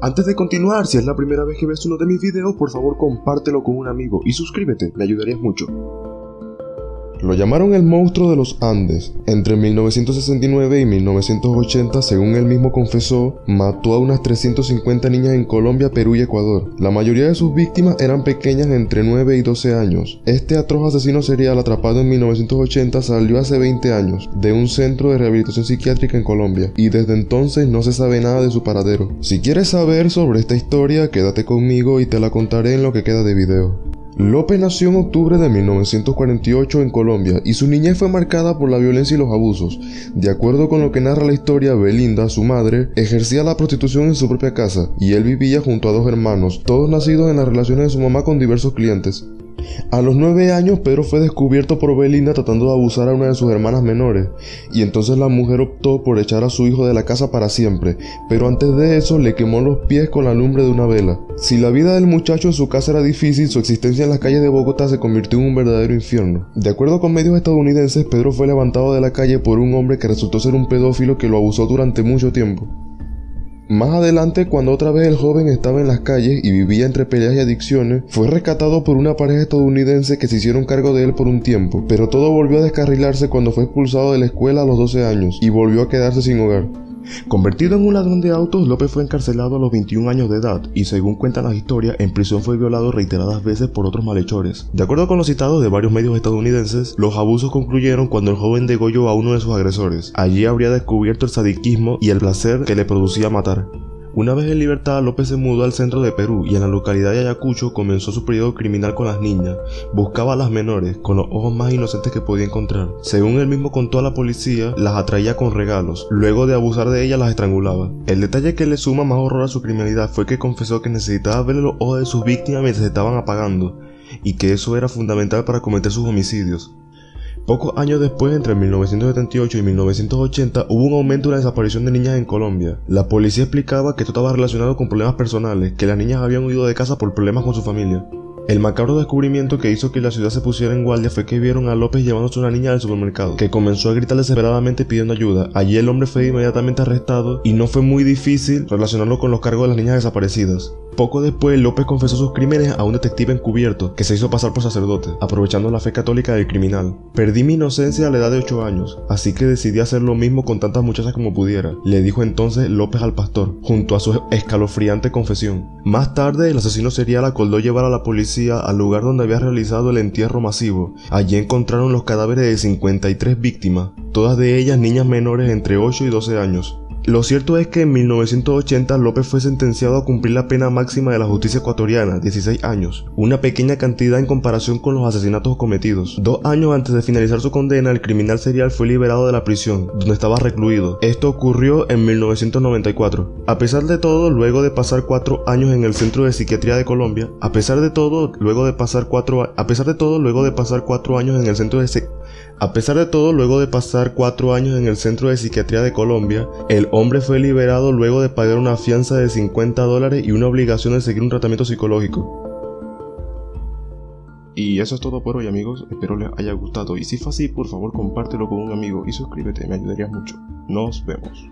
Antes de continuar, si es la primera vez que ves uno de mis videos, por favor compártelo con un amigo y suscríbete, me ayudarías mucho. Lo llamaron el monstruo de los Andes. Entre 1969 y 1980, según él mismo confesó, mató a unas 350 niñas en Colombia, Perú y Ecuador. La mayoría de sus víctimas eran pequeñas entre 9 y 12 años. Este atroz asesino serial atrapado en 1980 salió hace 20 años de un centro de rehabilitación psiquiátrica en Colombia y desde entonces no se sabe nada de su paradero. Si quieres saber sobre esta historia, quédate conmigo y te la contaré en lo que queda de video. López nació en octubre de 1948 en Colombia y su niñez fue marcada por la violencia y los abusos. De acuerdo con lo que narra la historia, Belinda, su madre, ejercía la prostitución en su propia casa y él vivía junto a dos hermanos, todos nacidos en las relaciones de su mamá con diversos clientes. A los nueve años, Pedro fue descubierto por Belinda tratando de abusar a una de sus hermanas menores, y entonces la mujer optó por echar a su hijo de la casa para siempre, pero antes de eso le quemó los pies con la lumbre de una vela. Si la vida del muchacho en su casa era difícil, su existencia en las calles de Bogotá se convirtió en un verdadero infierno. De acuerdo con medios estadounidenses, Pedro fue levantado de la calle por un hombre que resultó ser un pedófilo que lo abusó durante mucho tiempo. Más adelante, cuando otra vez el joven estaba en las calles y vivía entre peleas y adicciones, fue rescatado por una pareja estadounidense que se hicieron cargo de él por un tiempo, pero todo volvió a descarrilarse cuando fue expulsado de la escuela a los 12 años y volvió a quedarse sin hogar. Convertido en un ladrón de autos, López fue encarcelado a los 21 años de edad y según cuentan las historias, en prisión fue violado reiteradas veces por otros malhechores. De acuerdo con los citados de varios medios estadounidenses, los abusos concluyeron cuando el joven degolló a uno de sus agresores. Allí habría descubierto el sadiquismo y el placer que le producía matar. Una vez en libertad, López se mudó al centro de Perú y en la localidad de Ayacucho comenzó su periodo criminal con las niñas. Buscaba a las menores con los ojos más inocentes que podía encontrar. Según él mismo contó a la policía, las atraía con regalos. Luego de abusar de ellas, las estrangulaba. El detalle que le suma más horror a su criminalidad fue que confesó que necesitaba ver los ojos de sus víctimas mientras estaban apagando y que eso era fundamental para cometer sus homicidios. Pocos años después, entre 1978 y 1980, hubo un aumento en la desaparición de niñas en Colombia. La policía explicaba que esto estaba relacionado con problemas personales, que las niñas habían huido de casa por problemas con su familia. El macabro descubrimiento que hizo que la ciudad se pusiera en guardia fue que vieron a López llevándose una niña al supermercado, que comenzó a gritar desesperadamente pidiendo ayuda. Allí el hombre fue inmediatamente arrestado y no fue muy difícil relacionarlo con los cargos de las niñas desaparecidas. Poco después, López confesó sus crímenes a un detective encubierto que se hizo pasar por sacerdote, aprovechando la fe católica del criminal. Perdí mi inocencia a la edad de 8 años, así que decidí hacer lo mismo con tantas muchachas como pudiera, le dijo entonces López al pastor, junto a su escalofriante confesión. Más tarde, el asesino serial acordó llevar a la policía al lugar donde había realizado el entierro masivo. Allí encontraron los cadáveres de 53 víctimas, todas de ellas niñas menores entre 8 y 12 años. Lo cierto es que en 1980 López fue sentenciado a cumplir la pena máxima de la justicia ecuatoriana, 16 años, una pequeña cantidad en comparación con los asesinatos cometidos. Dos años antes de finalizar su condena, el criminal serial fue liberado de la prisión, donde estaba recluido. Esto ocurrió en 1994. A pesar de todo, luego de pasar cuatro años en el Centro de Psiquiatría de Colombia, a pesar de todo, luego de pasar cuatro, a pesar de todo, luego de pasar cuatro años en el Centro de a pesar de todo, luego de pasar cuatro años en el Centro de Psiquiatría de Colombia, el hombre fue liberado luego de pagar una fianza de 50 dólares y una obligación de seguir un tratamiento psicológico. Y eso es todo por hoy amigos, espero les haya gustado y si fue así por favor compártelo con un amigo y suscríbete, me ayudaría mucho. Nos vemos.